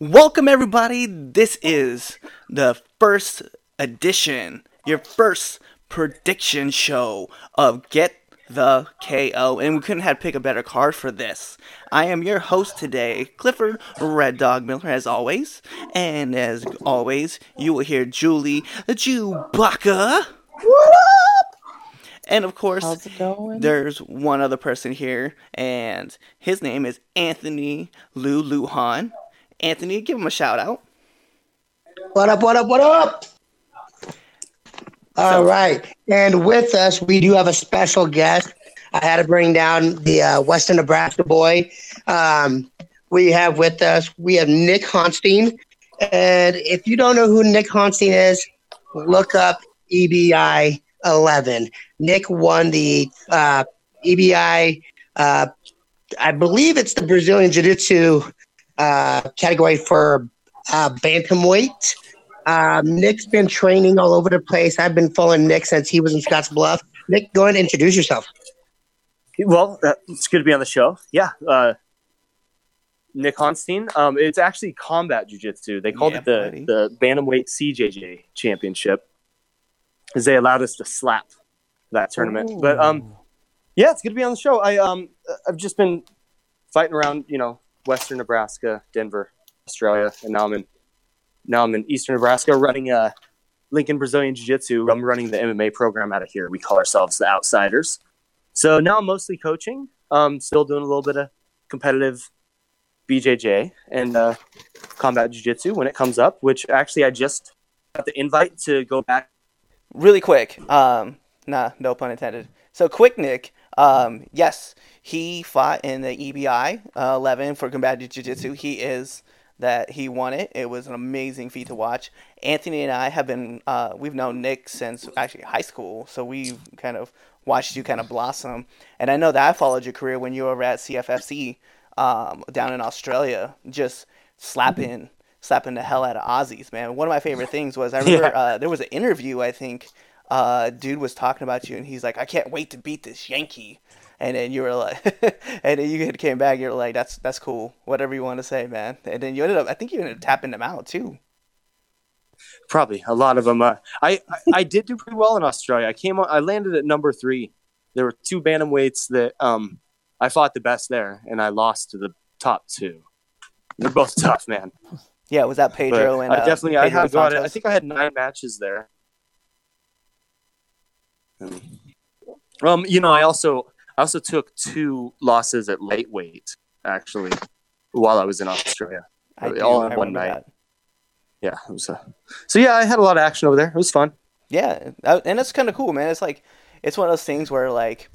Welcome, everybody. This is the first edition, your first prediction show of Get the KO, and we couldn't have picked a better card for this. I am your host today, Clifford Red Dog Miller, as always, and as always, you will hear Julie Chewbacca. What up? And of course, How's it going? there's one other person here, and his name is Anthony Lu Luhan. Anthony, give him a shout out. What up, what up, what up? All right, And with us, we do have a special guest. I had to bring down the uh, Western Nebraska boy. Um, we have with us, we have Nick Honstein. And if you don't know who Nick Honstein is, look up EBI 11. Nick won the uh, EBI, uh, I believe it's the Brazilian Jiu Jitsu uh, category for uh, bantamweight. Um, Nick's been training all over the place. I've been following Nick since he was in Scotts Bluff. Nick, go ahead and introduce yourself. Well, uh, it's good to be on the show. Yeah. Uh, Nick Honstein. Um, it's actually combat jujitsu. They called Yeah, it the, buddy. the Bantamweight CJJ Championship because they allowed us to slap that tournament. But um, yeah, it's good to be on the show. I um, I've just been fighting around, you know, Western Nebraska, Denver, Australia, and now I'm in now I'm in Eastern Nebraska running uh, Lincoln Brazilian Jiu Jitsu. I'm running the MMA program out of here. We call ourselves the Outsiders. So now I'm mostly coaching. Um, still doing a little bit of competitive BJJ and uh, combat jiu-jitsu when it comes up. Which actually I just got the invite to go back. really quick um nah no pun intended so quick nick um yes he fought in the ebi uh, 11 for combat jiu-jitsu he is that he won it it was an amazing feat to watch anthony and i have been uh, we've known nick since actually high school so we've kind of watched you kind of blossom and i know that i followed your career when you were at cffc um, down in australia just slapping slapping the hell out of Aussies, man. One of my favorite things was I remember Yeah. uh, there was an interview I think uh, dude was talking about you and he's like, I can't wait to beat this Yankee. And then you were like, and then you had came back. You're like, that's that's cool. Whatever you want to say, man. And then you ended up, I think you ended up tapping them out too. Probably a lot of them. Uh, I, I I did do pretty well in Australia. I came on. I landed at number three. There were two bantamweights that um I fought the best there, and I lost to the top two. They're both tough, man. Yeah, was that But Pedro and I uh, definitely I had got it. I think I had nine matches there. Um, you know, I also I also took two losses at lightweight actually while I was in Australia. I all in one night. that. Yeah, it was. Uh, so yeah, I had a lot of action over there. It was fun. Yeah, and it's kind of cool, man. It's like it's one of those things where like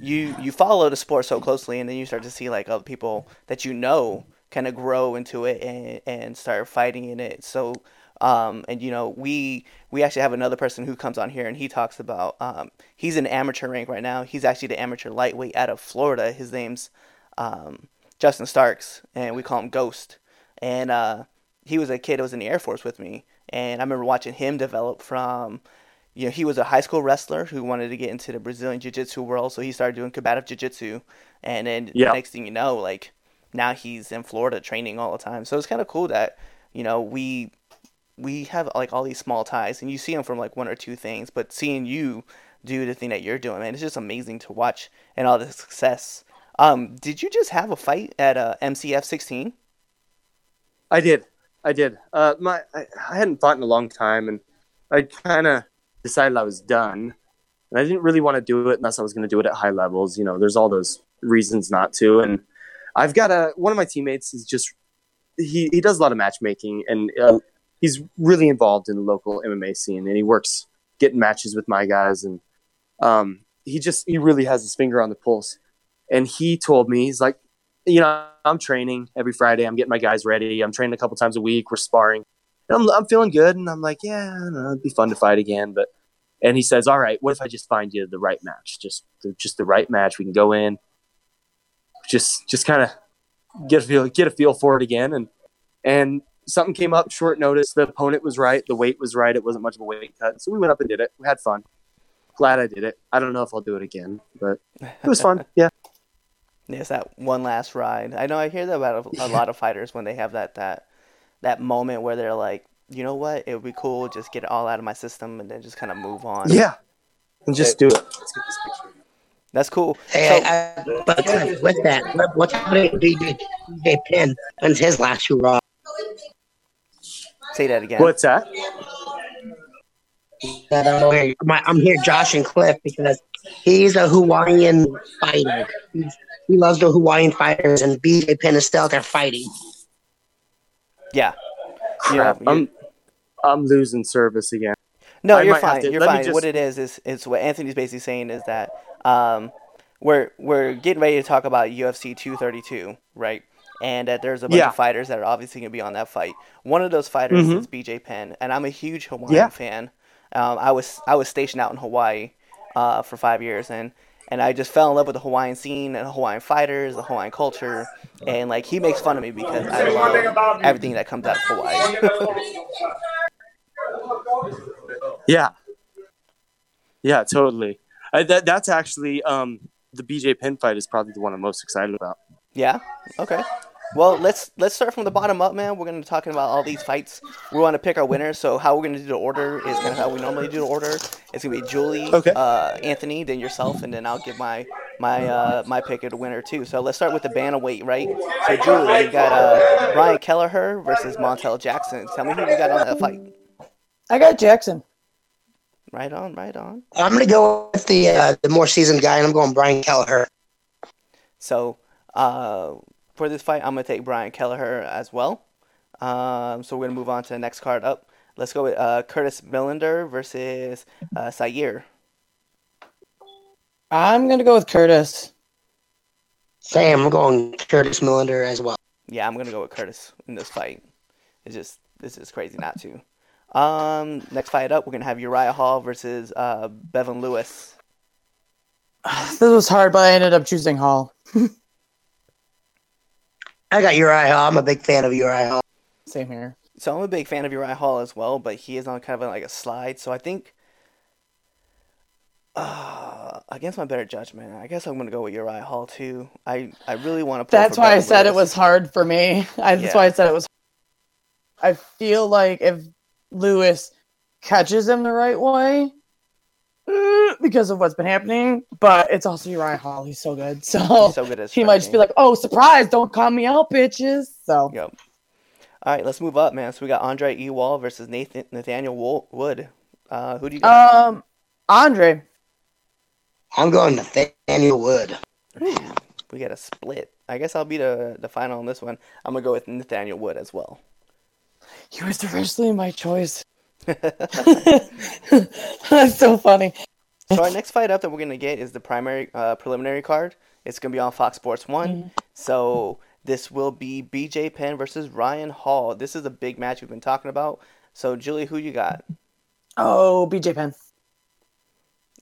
you you follow the sport so closely, and then you start to see like other people that you know kind of grow into it and and start fighting in it. So. Um, and you know we we actually have another person who comes on here and he talks about um, he's in amateur rank right now. He's actually the amateur lightweight out of Florida. His name's um, Justin Starks and we call him Ghost. And uh, he was a kid that was in the Air Force with me, and I remember watching him develop from, you know, he was a high school wrestler who wanted to get into the Brazilian Jiu Jitsu world, so he started doing combative Jiu Jitsu, and then Yeah. the next thing you know, like now he's in Florida training all the time. So it's kind of cool that you know we we have like all these small ties, and you see them from like one or two things, but seeing you do the thing that you're doing, man, it's just amazing to watch and all the success. Um, did you just have a fight at uh, MCF 16? I did. I did. Uh, my I, I hadn't fought in a long time, and I kind of decided I was done. And I didn't really want to do it unless I was going to do it at high levels. You know, there's all those reasons not to. And I've got a one of my teammates is just he he does a lot of matchmaking, and uh, he's really involved in the local MMA scene, and he works getting matches with my guys, and um, he just he really has his finger on the pulse. And he told me he's like, you know, I'm training every Friday. I'm getting my guys ready. I'm training a couple times a week. We're sparring. And I'm, I'm feeling good. And I'm like, yeah, know, it'd be fun to fight again. But, and he says, all right, what if I just find you the right match? Just, the, just the right match. We can go in, just just kind of get a feel get a feel for it again, and and something came up short notice. The opponent was right, the weight was right. It wasn't much of a weight cut, so we went up and did it. We had fun. Glad I did it. I don't know if I'll do it again, but it was fun. Yeah. Yes, that one last ride. I know I hear that about a, a lot of fighters when they have that that that moment where they're like, you know what, it would be cool, just get it all out of my system and then just kind of move on. Yeah. And just do it. Let's get this picture. That's cool. Hey, So- I, but uh, with that, what's happening to DJ, DJ Penn and his last two Raw? Say that again. What's that? That I'm here, my, I'm here, Josh and Cliff, because he's a Hawaiian fighter. He's, he loves the Hawaiian fighters, and BJ Penn is still out there fighting. Yeah. Crap. Yeah, I'm I'm losing service again. No, I you're fine. to- you're fine. just- What it is is is what Anthony's basically saying is that um, we're we're getting ready to talk about UFC 232, right? And that there's a bunch Yeah. of fighters that are obviously going to be on that fight. One of those fighters Mhm. is BJ Penn, and I'm a huge Hawaiian Yeah. fan. Um, I was I was stationed out in Hawaii uh, for five years, and and I just fell in love with the Hawaiian scene and Hawaiian fighters, the Hawaiian culture, and like he makes fun of me because I love everything that comes out of Hawaii. Yeah. Yeah, totally. I, that that's actually um the BJ Penn fight is probably the one I'm most excited about. Yeah. Okay. Well, let's let's start from the bottom up, man. We're gonna be talking about all these fights. We want to pick our winners. So how we're gonna do the order is kind of how we normally do the order. It's gonna be Julie, Okay. uh, Anthony, then yourself, and then I'll give my my uh, my pick of the winner too. So let's start with the bantamweight, right? So Julie, you got uh, Brian Kelleher versus Montel Jackson. Tell me who you got on that fight. I got Jackson. Right on, right on. I'm gonna go with the uh, the more seasoned guy, and I'm going Brian Kelleher. So uh, for this fight, I'm gonna take Brian Kelleher as well. Um, so we're gonna move on to the next card up. Let's go with uh, Curtis Millender versus uh, Siyar. I'm gonna go with Curtis. Sam, I'm going Curtis Millender as well. Yeah, I'm gonna go with Curtis in this fight. It's just this is crazy not to. Um, next fight up, we're gonna have Uriah Hall versus uh, Bevon Lewis. This was hard, but I ended up choosing Hall. I got Uriah Hall. I'm a big fan of Uriah Hall. Same here. So I'm a big fan of Uriah Hall as well, but he is on kind of like a slide. So I think, uh, against my better judgment, I guess I'm gonna go with Uriah Hall too. I I really want to. That's why I said it was hard for me. I, that's Yeah. why I said it was. I feel like if Lewis catches him the right way, because of what's been happening, but it's also Uriah Hall. He's so good. So, so good at he might just be like, "Oh, surprise! Don't call me out, bitches." So Yep. All right, let's move up, man. So we got Andre Ewell versus Nathan Nathaniel Wood. Uh, who do you got? Um, Andre. I'm going Nathaniel Wood. we got a split. I guess I'll be the the final on this one. I'm gonna go with Nathaniel Wood as well. He was originally my choice. That's so funny. So our next fight up that we're gonna get is the primary uh, preliminary card. It's gonna be on Fox Sports One. So this will be BJ Penn versus Ryan Hall. This is a big match we've been talking about. So Julie, who you got? Oh, BJ Penn.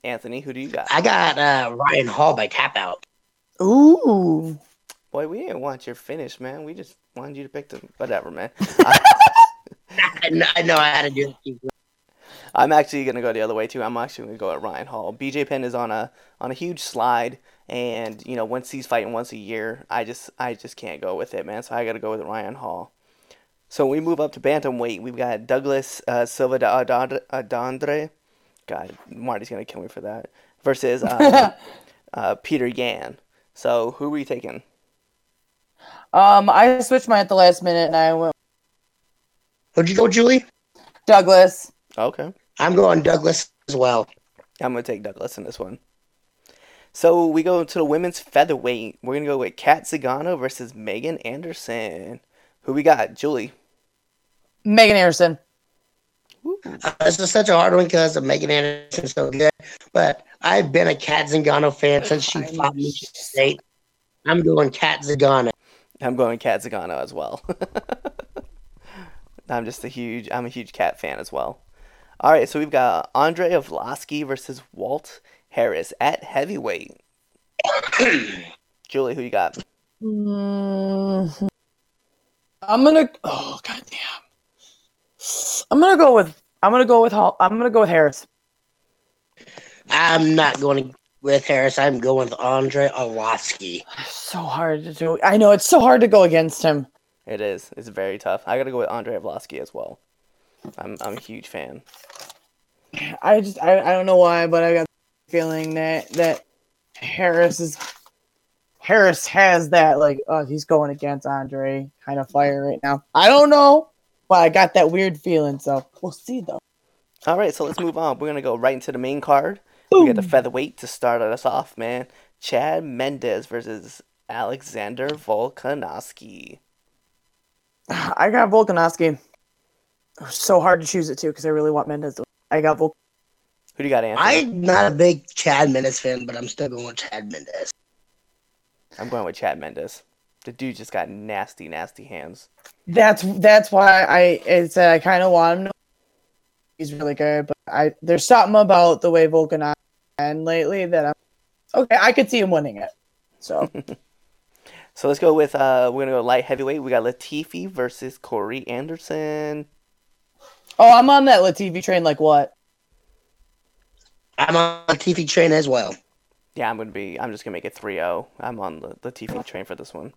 Anthony, who do you got? I got uh, Ryan Hall by tap out. Ooh. Boy, we didn't want your finish, man. We just wanted you to pick the whatever, man. I know I, know I had to do it. I'm actually gonna go the other way too. I'm actually gonna go at Ryan Hall. BJ Penn is on a on a huge slide, and you know once he's fighting once a year, I just I just can't go with it, man. So I gotta go with Ryan Hall. So we move up to bantamweight. We've got Douglas uh, Silva de Adond- Adondre. God, Marty's gonna kill me for that. Versus uh, uh, Peter Yan. So who are we taking? Um, I switched mine at the last minute and I went Who'd you go, Julie? Douglas. Okay. I'm going Douglas as well. I'm gonna take Douglas in this one. So we go to the women's featherweight. We're gonna go with Cat Zingano versus Megan Anderson. Who we got? Julie. Megan Anderson. Uh, this is such a hard one because of Megan Anderson's so good. But I've been a Cat Zingano fan since she fought me state. I'm going Cat Zingano. I'm going Cat Zingano as well. I'm just a huge I'm a huge Cat fan as well. All right, so we've got Andre Arlovski versus Walt Harris at heavyweight. Julie, who you got? Mm, I'm gonna. Oh goddamn! I'm gonna go with. I'm gonna go with. Hall- I'm gonna go with Harris. I'm not going with Harris. I'm going with Andre Arlovski. So hard to do. I know it's so hard to go against him. It is. It's very tough. I gotta go with Andre Arlovski as well. I'm I'm a huge fan. I just. I, I don't know why, but I got the feeling that that Harris is. Harris has that like oh he's going against Andre kind of fire right now. I don't know, but I got that weird feeling. So we'll see though. All right, so let's move on. We're gonna go right into the main card. We got the featherweight to start us off, man. Chad Mendes versus Alexander Volkanovski. I got Volkanovski. So hard to choose it too because I really want Mendes. To I got Volk. Who do you got, Anthony? I'm not a big Chad Mendes fan, but I'm still going with Chad Mendes. I'm going with Chad Mendes. The dude just got nasty, nasty hands. That's that's why I uh, I said I kind of want him. to He's really good, but I there's something about the way Volkanovski and lately that I'm okay. I could see him winning it. So So let's go with uh we're gonna go light heavyweight. We got Latifi versus Corey Anderson. oh, I'm on that Latifi train. Like what? I'm on a TV train as well. Yeah, I'm gonna be I'm just gonna make it 3-0. I'm on the Latifi train for this one.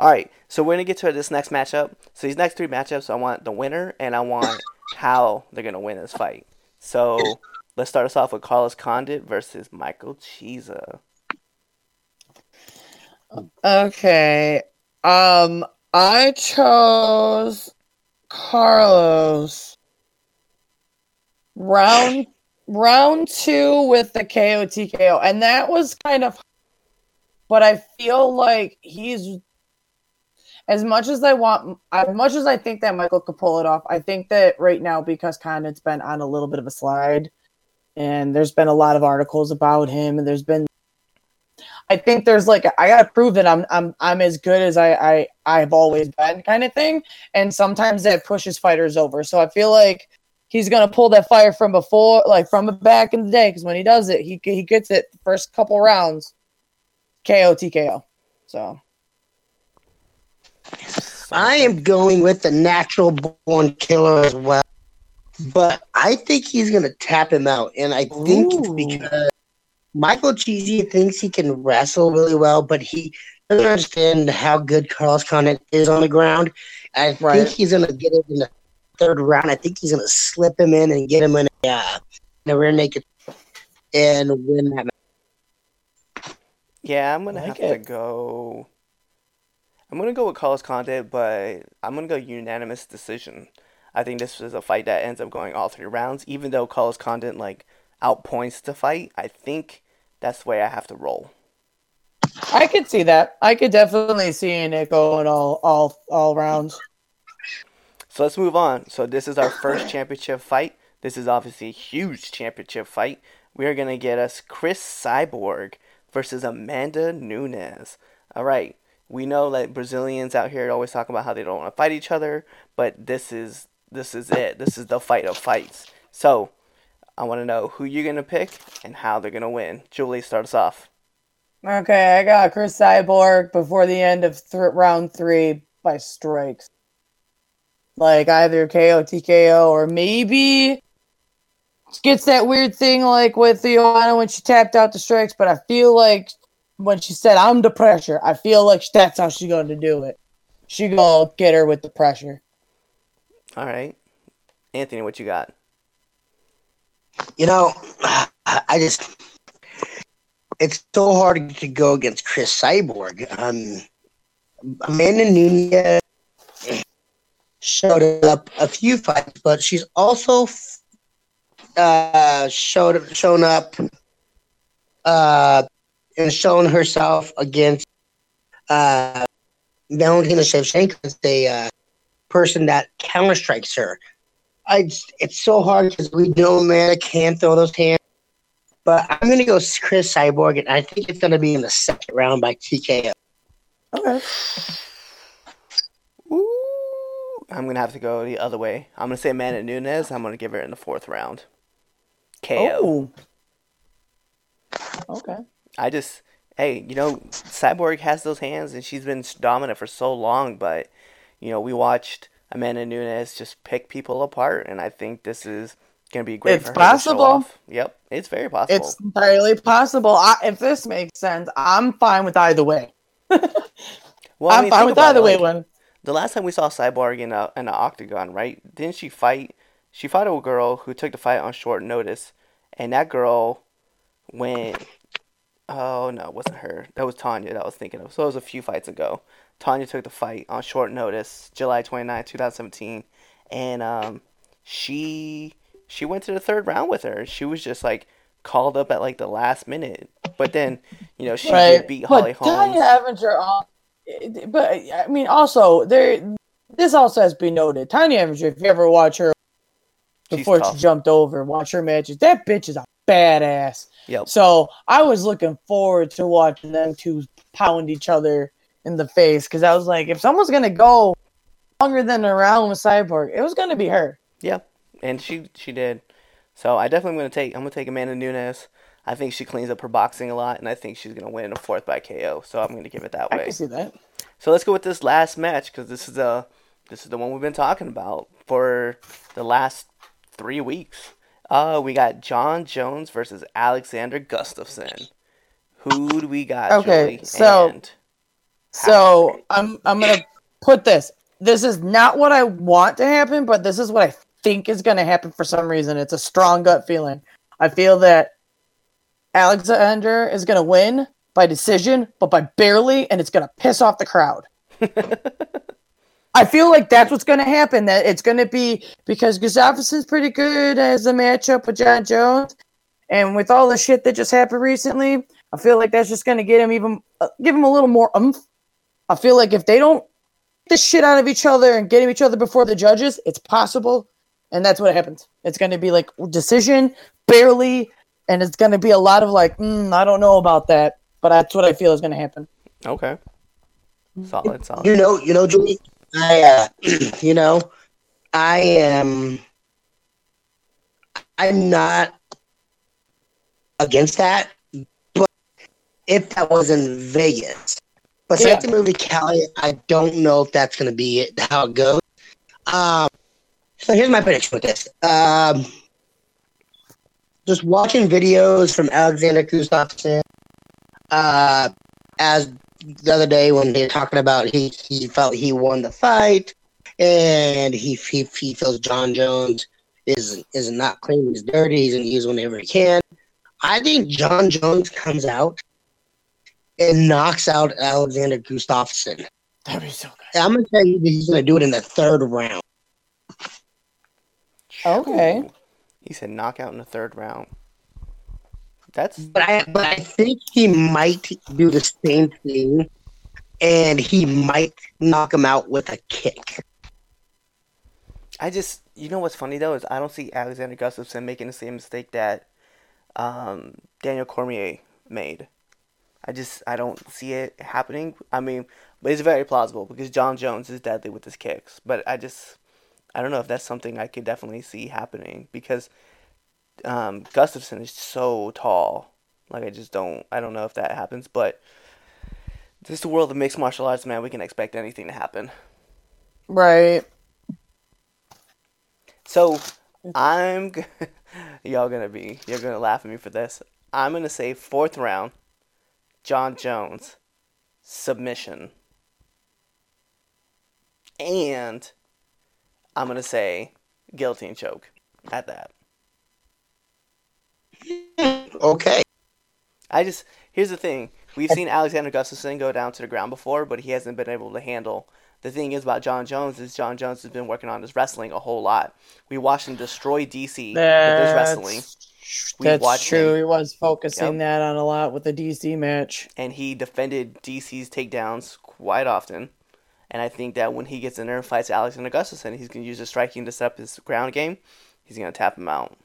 Alright, so we're gonna get to this next matchup. So these next three matchups I want the winner and I want how they're gonna win this fight. So let's start us off with Carlos Condit versus Michael Chiesa. Okay. Um, I chose Carlos. Round round two with the KO TKO, and that was kind of. But I feel like he's as much as I want, as much as I think that Michael could pull it off. I think that right now because Condit's been on a little bit of a slide, and there's been a lot of articles about him, and there's been I think there's like I gotta prove that I'm I'm I'm as good as I I I've always been kind of thing, and sometimes that pushes fighters over. So I feel like he's gonna pull that fire from before, like from back in the day, because when he does it, he he gets it first couple rounds, KO TKO. So I am going with the natural born killer as well. But I think he's going to tap him out. And I think it's because Michael Chiesa thinks he can wrestle really well, but he doesn't understand how good Carlos Condit is on the ground. I Right. think he's going to get it in the third round. I think he's going to slip him in and get him in a, uh, in a rear naked and win that match. Yeah, I'm gonna have to go. I'm gonna go with Carlos Condit, but I'm gonna go unanimous decision. I think this is a fight that ends up going all three rounds, even though Carlos Condit like outpoints the fight. I think that's the way I have to roll. I could see that. I could definitely see it going all all all rounds. So let's move on. So this is our first championship fight. This is obviously a huge championship fight. We are gonna get us Cris Cyborg versus Amanda Nunes. All right. We know that Brazilians out here always talk about how they don't want to fight each other, but this is this is it. This is the fight of fights. So I want to know who you're gonna pick and how they're gonna win. Julie, start us off. Okay, I got Cris Cyborg before the end of th- round three by strikes. Like either KO, TKO, or maybe gets that weird thing like with Joanna when she tapped out the strikes. But I feel like when she said I'm the pressure, I feel like that's how she's going to do it. She gonna get her with the pressure. All right, Anthony, what you got? You know, I just it's so hard to go against Cris Cyborg. Um, Amanda Nunes showed up a few fights, but she's also uh, showed shown up uh, and shown herself against uh, Valentina Shevchenko as a uh, person that counter strikes her. I it's so hard because we know Amanda can't throw those hands. But I'm gonna go Cris Cyborg, and I think it's gonna be in the second round by TKO. Okay. Ooh, I'm gonna have to go the other way. I'm gonna say Amanda Nunes. I'm gonna give her in the fourth round. KO. Oh. Okay. I just hey, you know, Cyborg has those hands, and she's been dominant for so long. But you know, we watched Amanda Nunes just pick people apart, and I think this is gonna be great. It's for her to show possible. Yep, it's very possible. It's entirely possible. I, if this makes sense, I'm fine with either way. well, I I'm mean, fine with either it, way. like, One. The last time we saw Cyborg in a in an octagon, right? Didn't she fight? She fought a girl who took the fight on short notice, and that girl went. Oh no, it wasn't her. That was Tonya that I was thinking of. So it was a few fights ago. Tonya took the fight on short notice, July 29, 2017, and um, she she went to the third round with her. She was just like called up at like the last minute, but then you know she did beat Holly but Tonya Holmes. Avenger, uh, but I mean, also there. This also has to be noted. Tonya Evinger, if you ever watch her before she jumped over, watch her matches. That bitch is a badass. Yep. So I was looking forward to watching them two pound each other in the face because I was like, if someone's gonna go longer than a round with Cyborg, it was gonna be her. Yeah, and she she did. So I definitely am gonna take I'm gonna take Amanda Nunes. I think she cleans up her boxing a lot, and I think she's gonna win a fourth by KO. So I'm gonna give it that I way. can see that. So let's go with this last match because this is the this is the one we've been talking about for the last three weeks. Uh, we got Jon Jones versus Alexander Gustafsson. Who do we got? Okay, Julie? so- And- So I'm I'm gonna put this. This is not what I want to happen, but this is what I think is gonna happen for some reason. It's a strong gut feeling. I feel that Alexander is gonna win by decision, but by barely, and it's gonna piss off the crowd. I feel like that's what's going to happen. That it's going to be because Gustafsson's pretty good as a matchup with Jon Jones, and with all the shit that just happened recently, I feel like that's just going to get him even uh, give him a little more umph. I feel like if they don't get the shit out of each other and get each other before the judges, it's possible, and that's what happens. It's going to be like decision, barely, and it's going to be a lot of like, mm, I don't know about that, but that's what I feel is going to happen. okay, solid, solid. You know, you know, Julie, I, uh, you know, I am, I'm not against that, but if that was in Vegas, but Yeah. the movie Cali, I don't know if that's going to be it, how it goes. Um, so here's my prediction with this. Um, just watching videos from Alexander Gustafsson, uh, as the other day when they were talking about he, he felt he won the fight and he, he he feels Jon Jones is is not clean, he's dirty, he's gonna use whenever he can. I think Jon Jones comes out and knocks out Alexander Gustafsson. That'd be so good. I'm gonna tell you that he's gonna do it in the third round. Okay. Ooh. He said knockout in the third round. That's But I but I think he might do the same thing and he might knock him out with a kick. I just, you know what's funny though is I don't see Alexander Gustafsson making the same mistake that um, Daniel Cormier made. I just, I don't see it happening. I mean, but it's very plausible because Jon Jones is deadly with his kicks. But I just, I don't know if that's something I could definitely see happening because um, Gustafsson is so tall. Like I just don't, I don't know if that happens. But this is the world of mixed martial arts, man. We can expect anything to happen. Right. So I'm y'all gonna be you're gonna laugh at me for this. I'm gonna say fourth round, Jon Jones, submission, and I'm gonna say guillotine choke at that. Okay. I just here's the thing: we've seen Alexander Gustafsson go down to the ground before, but he hasn't been able to handle. The thing is about Jon Jones is Jon Jones has been working on his wrestling a whole lot. We watched him destroy DC with his wrestling. We That's watched true. him- He was focusing Yep. that on a lot with the DC match. and he defended DC's takedowns quite often. And I think that when he gets in there and fights Alexander Gustafsson, he's going to use his striking to set up his ground game. He's going to tap him out.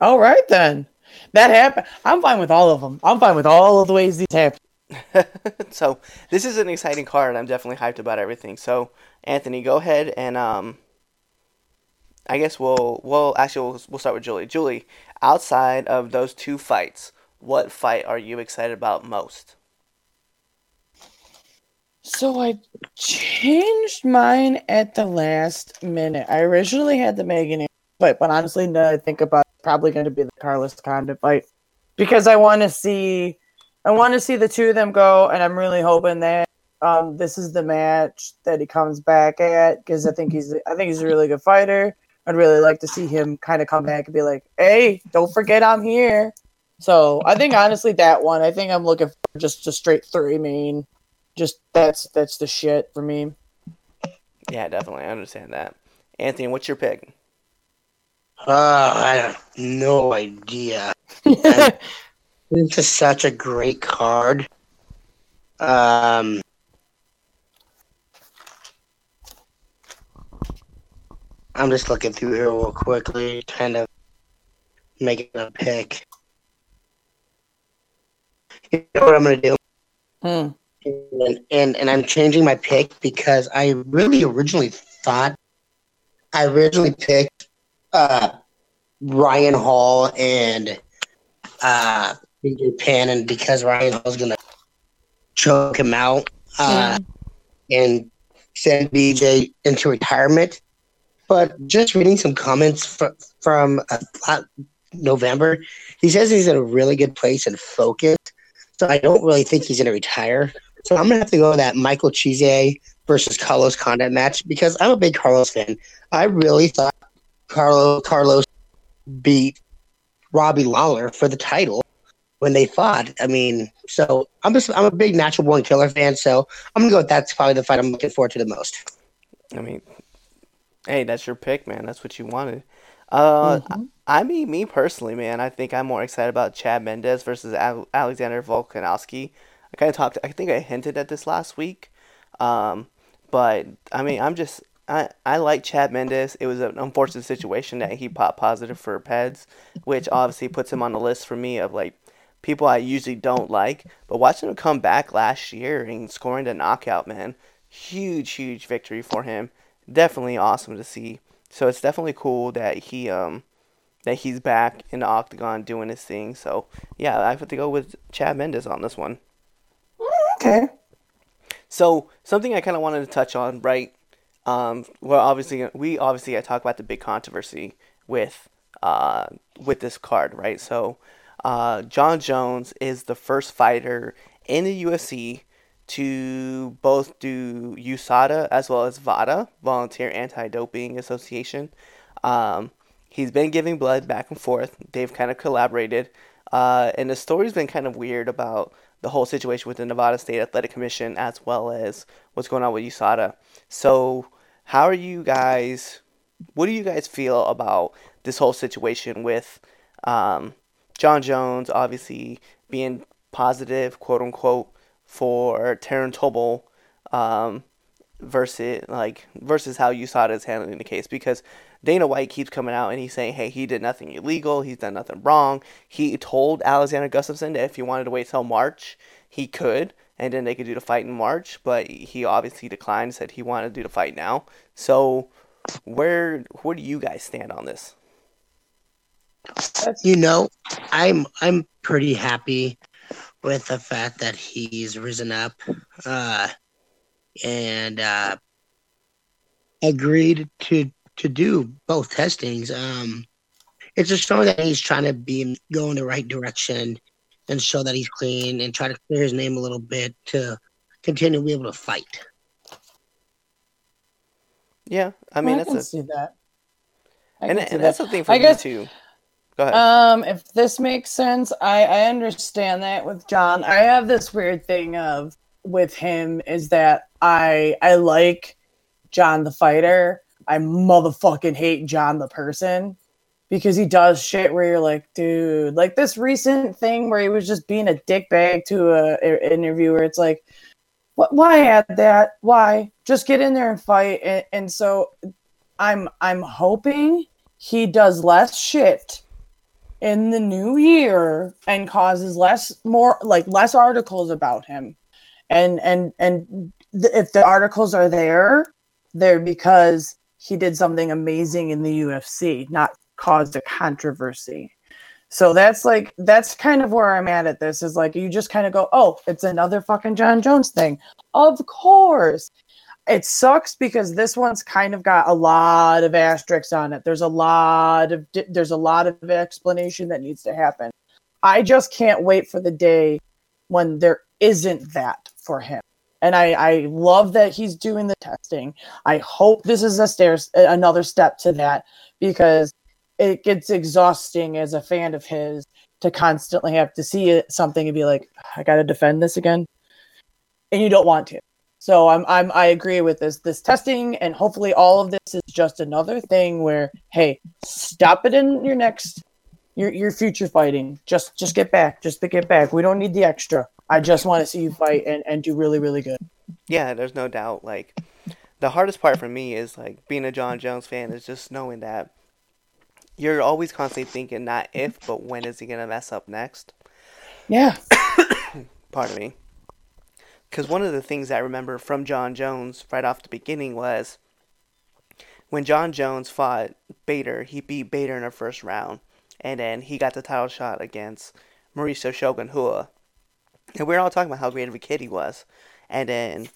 All right then. That happened. I'm fine with all of them. I'm fine with all of the ways these happen. so this is an exciting card. I'm definitely hyped about everything. So Anthony, go ahead and um, I guess we'll we'll actually we'll, we'll start with Julie. Julie, outside of those two fights, what fight are you excited about most? So I changed mine at the last minute. I originally had the Megan fight, but honestly, now I think about it, probably going to be the Carlos Condit fight because I want to see, I want to see the two of them go, and I'm really hoping that um, this is the match that he comes back at because I think he's, I think he's a really good fighter. I'd really like to see him kind of come back and be like, "Hey, don't forget I'm here." So I think honestly that one, I think I'm looking for just a straight three main just that's that's the shit for me. Yeah, definitely. I understand that. Anthony, what's your pick? Uh, I have no idea. this is such a great card. Um, I'm just looking through here real quickly, kind of making a pick. You know what I'm gonna do? Hmm. and, and and I'm changing my pick because I really originally thought I originally picked uh, Ryan Hall and uh, BJ Penn, and because Ryan Hall's gonna choke him out uh, and send BJ into retirement. But just reading some comments fr- from uh, November, he says he's in a really good place and focused. So I don't really think he's going to retire. So I'm gonna have to go that Michael Chiesa versus Carlos Condit match because I'm a big Carlos fan. I really thought Carlos Carlos beat Robbie Lawler for the title when they fought. I mean, so I'm just I'm a big Natural Born Killer fan, so I'm gonna go with that's probably the fight I'm looking forward to the most. I mean, hey, that's your pick, man. That's what you wanted. Uh, Mhm. I mean, me personally, man, I think I'm more excited about Chad Mendes versus Al- Alexander Volkanovski. I kind of talked. I think I hinted at this last week, um, but I mean, I'm just I I like Chad Mendes. It was an unfortunate situation that he popped positive for PEDS, which obviously puts him on the list for me of like people I usually don't like. But watching him come back last year and scoring the knockout, man, huge, huge victory for him. Definitely awesome to see. So it's definitely cool that he um that he's back in the octagon doing his thing. So yeah, I have to go with Chad Mendes on this one. Okay. So something I kind of wanted to touch on, right? Um, well, obviously we obviously I talk about the big controversy with uh with this card, right? So uh, Jon Jones is the first fighter in the UFC to both do USADA as well as VADA, Volunteer Anti-Doping Association. Um, he's been giving blood back and forth. They've kind of collaborated, uh, and the story's been kind of weird about the whole situation with the Nevada State Athletic Commission as well as what's going on with USADA. So, how are you guys? What do you guys feel about this whole situation with um, Jon Jones obviously being positive, quote unquote, for Turinabol um, versus like versus how USADA is handling the case because Dana White keeps coming out and he's saying, hey, he did nothing illegal, he's done nothing wrong. He told Alexander Gustafsson that if he wanted to wait till March, he could, and then they could do the fight in March, but he obviously declined, said he wanted to do the fight now. So where where do you guys stand on this? You know, I'm I'm pretty happy with the fact that he's risen up uh, and uh, agreed to to do both testings. Um, it's just showing that he's trying to be go in the right direction and show that he's clean and try to clear his name a little bit to continue to be able to fight. Yeah, I mean I that's can a see that. I and, can see and that's the thing for I me guess- too. Go ahead. Um, if this makes sense, I I understand that with Jon. I have this weird thing of with him is that I I like Jon the fighter. I motherfucking hate Jon the person because he does shit where you're like, dude, like this recent thing where he was just being a dickbag to a, a interviewer. It's like, what? Why add that? Why? Just get in there and fight. And, and so, I'm I'm hoping he does less shit in the new year and causes less more like less articles about him and and and th- if the articles are there they're because he did something amazing in the UFC not caused a controversy So that's like that's kind of where I'm at at this is like you just kind of go, "Oh, it's another fucking Jon Jones thing." Of course. It sucks because this one's kind of got a lot of asterisks on it. There's a lot of there's a lot of explanation that needs to happen. I just can't wait for the day when there isn't that for him. And I, I love that he's doing the testing. I hope this is a stairs another step to that because it gets exhausting as a fan of his to constantly have to see something and be like, I got to defend this again, and you don't want to. So I'm I'm I agree with this this testing, and hopefully all of this is just another thing where hey, stop it in your next your your future fighting. Just just get back, just to get back. We don't need the extra. I just want to see you fight and, and do really really good. Yeah, there's no doubt. Like the hardest part for me is like being a Jon Jones fan is just knowing that you're always constantly thinking not if but when is he gonna mess up next. Yeah. Pardon me. Because one of the things I remember from Jon Jones right off the beginning was when Jon Jones fought Bader, he beat Bader in the first round, and then he got the title shot against Mauricio Shogun Rua. And we were all talking about how great of a kid he was. And then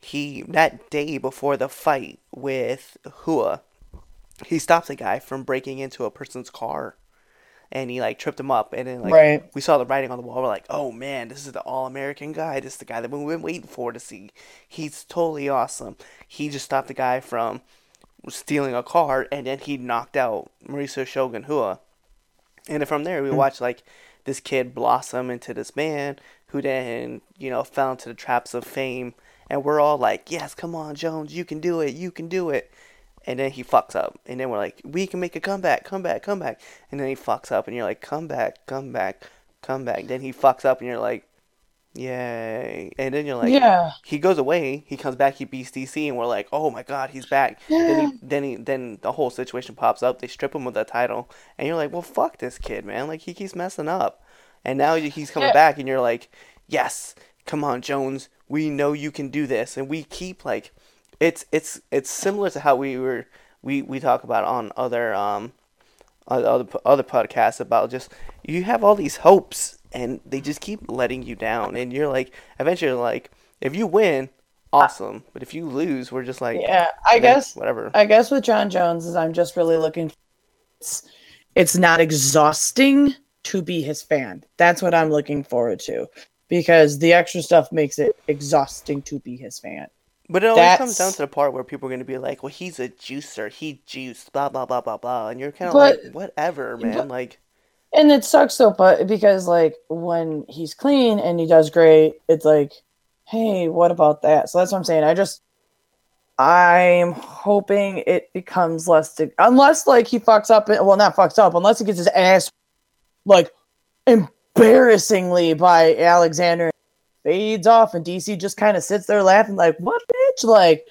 he, that day before the fight with Rua, he stopped a guy from breaking into a person's car. And he like tripped him up, and then like Right. we saw the writing on the wall. We're like, "Oh man, this is the all-American guy. This is the guy that we've been waiting for to see. He's totally awesome." He just stopped the guy from stealing a car, and then he knocked out Mauricio Shogun Rua. And then from there, we hmm. watched like this kid blossom into this man who then you know fell into the traps of fame. And we're all like, "Yes, come on, Jones, you can do it. You can do it." And then he fucks up, and then we're like, "We can make a comeback, comeback, comeback." And then he fucks up, and you're like, "Come back, come back, come back." Then he fucks up, and you're like, "Yay!" And then you're like, yeah. he goes away. He comes back. He beats DC, and we're like, "Oh my god, he's back!" Then he, then he, then the whole situation pops up. They strip him of the title, and you're like, "Well, fuck this kid, man! Like he keeps messing up." And now he's coming Yeah. back, and you're like, "Yes, come on, Jones. We know you can do this." And we keep like, it's it's it's similar to how we were we we talk about on other um other other podcasts about just you have all these hopes and they just keep letting you down and you're like eventually like if you win awesome but if you lose we're just like Yeah. I "Eh, guess whatever I guess with Jon Jones is I'm just really looking. It's, it's not exhausting to be his fan. That's what I'm looking forward to, because the extra stuff makes it exhausting to be his fan. But it always comes down to the part where people are going to be like well he's a juicer he juiced blah blah blah blah blah and you're kind of like whatever man but- like And it sucks though, but because like when he's clean and he does great, it's like, hey, what about that? So that's what I'm saying. I just I'm hoping it becomes less to, unless like he fucks up well not fucks up, unless he gets his ass like embarrassingly by Alexander fades off and DC just kind of sits there laughing like, what bitch? Like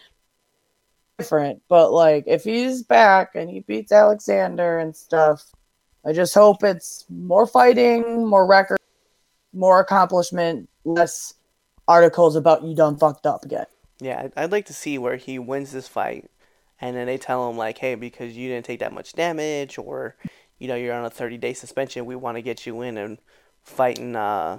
different. But like if he's back and he beats Alexander and stuff, I just hope it's more fighting, more record, more accomplishment, less articles about you done fucked up again. Yeah, I'd- like to see where he wins this fight, and then they tell him like, "Hey, because you didn't take that much damage, or you know you're on a 30 day suspension, we want to get you in and fighting uh,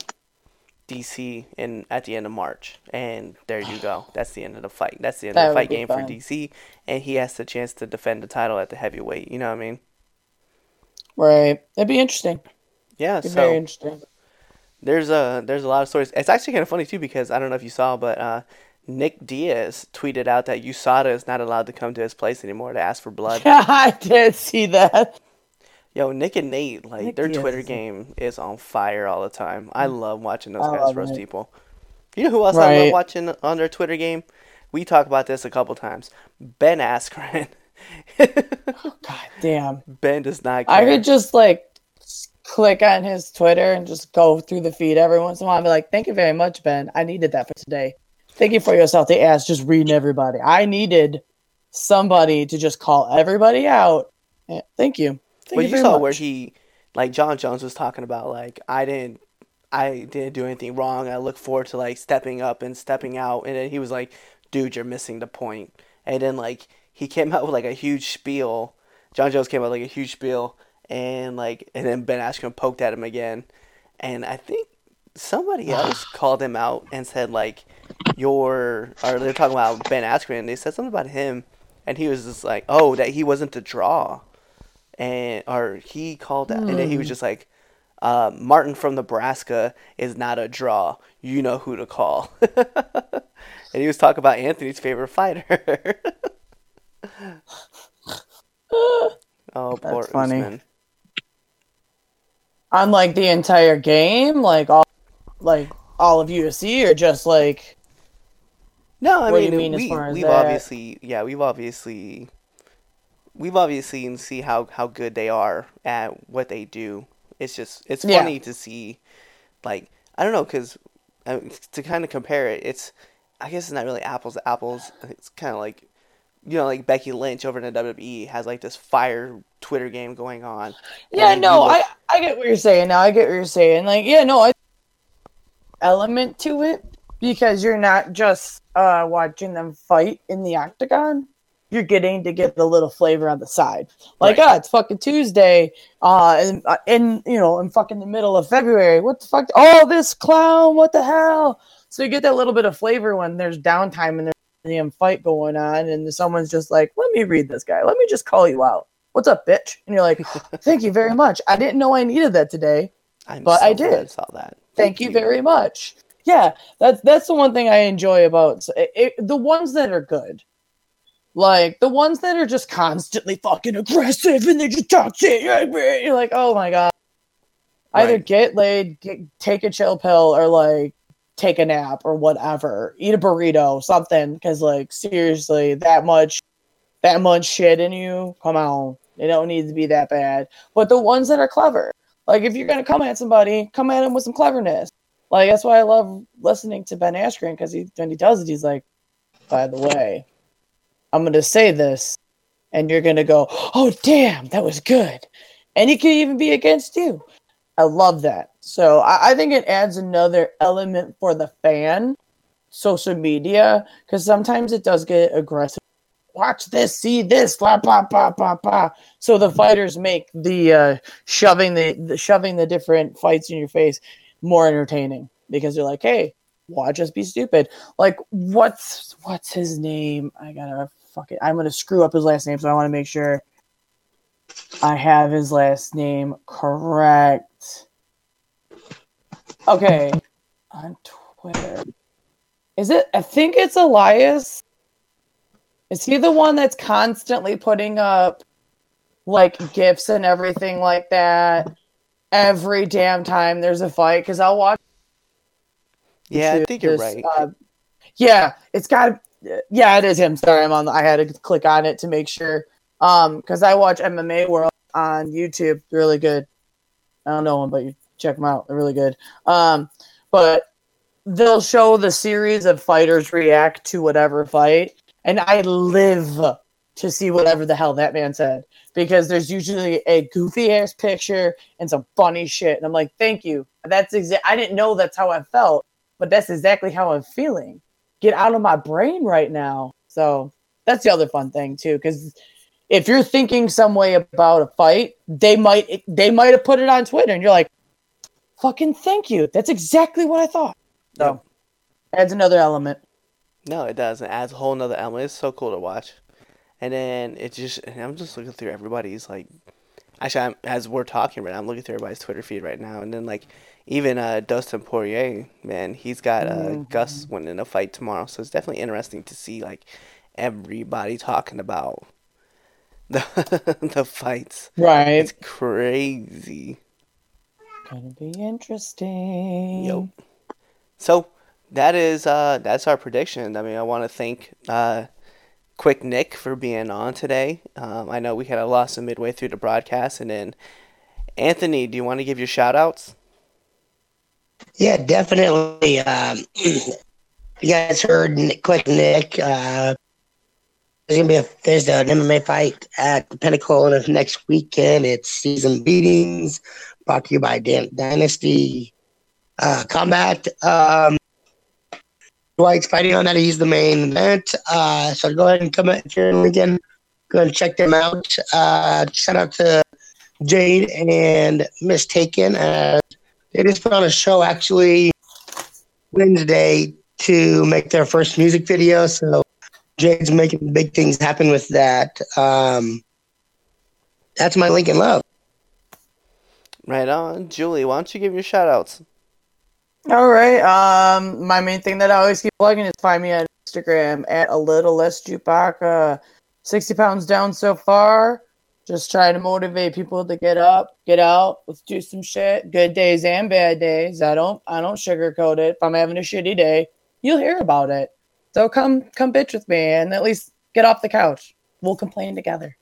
DC in at the end of March." And there you go. That's the end of the fight. That's the end That of the fight game for. DC, and he has the chance to defend the title at the heavyweight. You know what I mean? Right. It'd be interesting. Yeah. Be very So interesting. there's a there's a lot of stories. It's actually kind of funny too because I don't know if you saw, but uh, Nick Diaz tweeted out that USADA is not allowed to come to his place anymore to ask for blood. I did see that. Yo, Nick and Nate, like Nick their Diaz Twitter is- game is on fire all the time. I mm. love watching those I guys roast it. people. You know who else I love Right. watching on their Twitter game? We talk about this a couple times. Ben Askren. Oh, God damn. ben does not care. I could just like click on his Twitter and just go through the feed every once in a while and be like, thank you very much, Ben. I needed that for today. Thank you for your salty ass just reading everybody. I needed somebody to just call everybody out. Eh, thank you. Thank but you you saw much. where he, like Jon Jones was talking about, like I didn't, I didn't do anything wrong. I look forward to like stepping up and stepping out, and then he was like, "Dude, you're missing the point." And then like he came out with like a huge spiel. Jon Jones came out with, like a huge spiel, and like and then Ben Askren poked at him again, and I think somebody else called him out and said like your or they're talking about Ben Askren. They said something about him, and he was just like, oh, that he wasn't the draw, and or he called out, and then he was just like. Uh, Martin from Nebraska is not a draw. You know who to call. and he was talking about Anthony's favorite fighter. oh, poor That's funny. Usman. On like the entire game, like all, like all of UFC, or just like No, I What do you mean, mean we, we've that? obviously, yeah, we've obviously, we've obviously seen see how how good they are at what they do. It's just it's Yeah. funny to see, like I don't know, because uh, to kind of compare it, it's I guess it's not really apples to apples. It's kind of like you know, like Becky Lynch over in the WWE has like this fire Twitter game going on. Yeah, no, look- I I get what you're saying now. I get what you're saying. Like, yeah, no, I element to it because you're not just uh watching them fight in the octagon. You're getting to get the little flavor on the side. Like, Right. ah, it's fucking Tuesday, uh, and uh, in you know, in fucking the middle of February. What the fuck? Oh, this clown! What the hell? So you get that little bit of flavor when there's downtime and there's a damn fight going on, and someone's just like, "Let me read this guy. Let me just call you out. What's up, bitch?" And you're like, "Thank you very much. I didn't know I needed that today. I'm but so I did. saw that. Thank, you very much." Yeah, that's that's the one thing I enjoy about it, it- the ones that are good. Like the ones that are just constantly fucking aggressive and they just talk shit. You're like, oh my god. Either Right. get laid, get, take a chill pill, or like take a nap or whatever. Eat a burrito, something. Because like seriously, that much, that much shit in you. Come on, it don't need to be that bad. But the ones that are clever, like if you're gonna come at somebody, come at him with some cleverness. Like that's why I love listening to Ben Askren because he when he does it, he's like, by the way, I'm gonna say this, and you're gonna go, oh damn, that was good, and he could even be against you. I love that. So I, I think it adds another element for the fan, social media, because sometimes it does get aggressive. Watch this, see this, blah blah blah blah blah. So the fighters make the uh, shoving the, the shoving the different fights in your face more entertaining because they're like, hey, watch us be stupid. Like what's what's his name? I gotta fuck it. I'm gonna screw up his last name, so I want to make sure I have his last name correct. Okay, on Twitter, is it? I think it's Elias. Is he the one that's constantly putting up like gifts and everything like that every damn time there's a fight? Because I'll watch. Yeah, I think you're right. uh, yeah, it's got. Yeah, it is him. Sorry, I'm on. The, I had to click on it to make sure. Um, because I watch MMA World on YouTube. Really good. I don't know them, but you check them out. They're really good. Um, but they'll show the series of fighters react to whatever fight, and I live to see whatever the hell that man said because there's usually a goofy ass picture and some funny shit, and I'm like, thank you. That's exact. I didn't know that's how I felt, but that's exactly how I'm feeling. Get out of my brain right now. So that's the other fun thing too, because if you're thinking some way about a fight, they might they might have put it on Twitter, and you're like, "Fucking thank you." That's exactly what I thought. So adds another element. No, it does. It adds a whole nother element. It's so cool to watch. And then it just, and I'm just looking through everybody's like, actually, I'm, as we're talking right now, I'm looking through everybody's Twitter feed right now. And then like, even uh, Dustin Poirier, man, he's got uh, Gus winning a fight tomorrow. So it's definitely interesting to see like everybody talking about the the fights. Right. It's crazy. Gonna be interesting. Yo. So that is uh that's our prediction. I mean, I want to thank uh Quick Nick for being on today. Um, I know we had a loss midway through the broadcast, and then Anthony, do you want to give your shout outs? Yeah, definitely. Um, you guys heard quick Nick. Uh, there's gonna be a there's an MMA fight at the Pinnacle next weekend. It's season beatings brought to you by Dan- Dynasty uh, Combat. Um, Dwight's fighting on that. He's the main event. Uh, so go ahead and come out you're again. Go and check them out. Uh, shout out to Jade and Mistaken. Uh, they just put on a show actually Wednesday to make their first music video. So Jade's making big things happen with that. Um, that's my link in love. Right on. Julie, why don't you give your shout outs? All right. Um, my main thing that I always keep plugging is find me on Instagram at a little less Chewbacca. Sixty pounds down so far. Just trying to motivate people to get up, get out. Let's do some shit. Good days and bad days. I don't, I don't sugarcoat it. If I'm having a shitty day, you'll hear about it. So come, come bitch with me, and at least get off the couch. We'll complain together.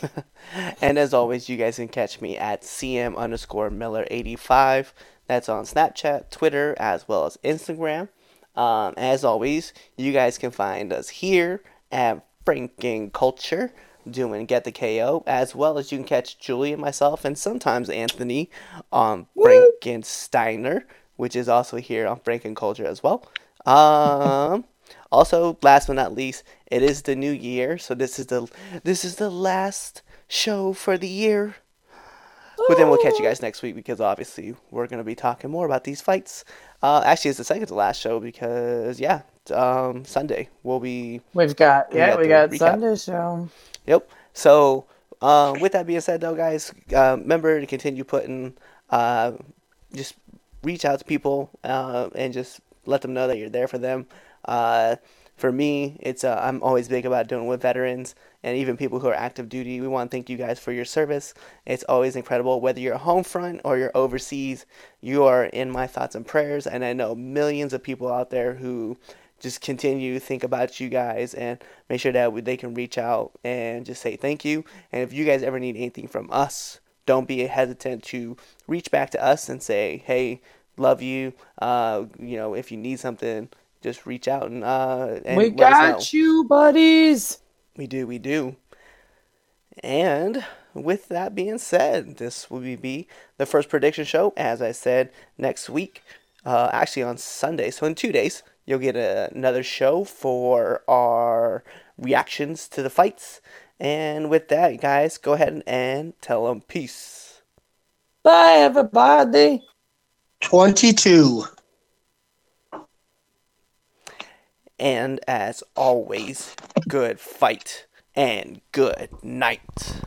and as always, you guys can catch me at cm underscore miller 85. That's on Snapchat, Twitter, as well as Instagram. Um, as always, you guys can find us here at Franken Culture doing Get the KO, as well as you can catch Julie and myself, and sometimes Anthony on Frankensteiner, which is also here on Franken Culture as well. Um, also, last but not least, it is the new year, so this is the this is the last show for the year. But then we'll catch you guys next week because obviously we're gonna be talking more about these fights. Uh, actually, it's the second to last show because yeah, um, Sunday we'll be We've got, We yeah, got we got recap. Sunday show. Yep. So, uh, with that being said, though, guys, uh, remember to continue putting, uh, just reach out to people uh, and just let them know that you're there for them. Uh, for me, it's uh, I'm always big about doing with veterans and even people who are active duty. We want to thank you guys for your service. It's always incredible, whether you're home front or you're overseas. You are in my thoughts and prayers, and I know millions of people out there who just continue to think about you guys and make sure that they can reach out and just say thank you. And if you guys ever need anything from us, don't be hesitant to reach back to us and say, "Hey, love you." Uh, you know, if you need something, just reach out and uh, and we let us know. got you, buddies. We do, we do. And with that being said, this will be the first prediction show, as I said, next week. Uh, actually, on Sunday. So, in two days, you'll get a, another show for our reactions to the fights. And with that, guys, go ahead and tell them peace. Bye, everybody. 22. And as always, good fight and good night.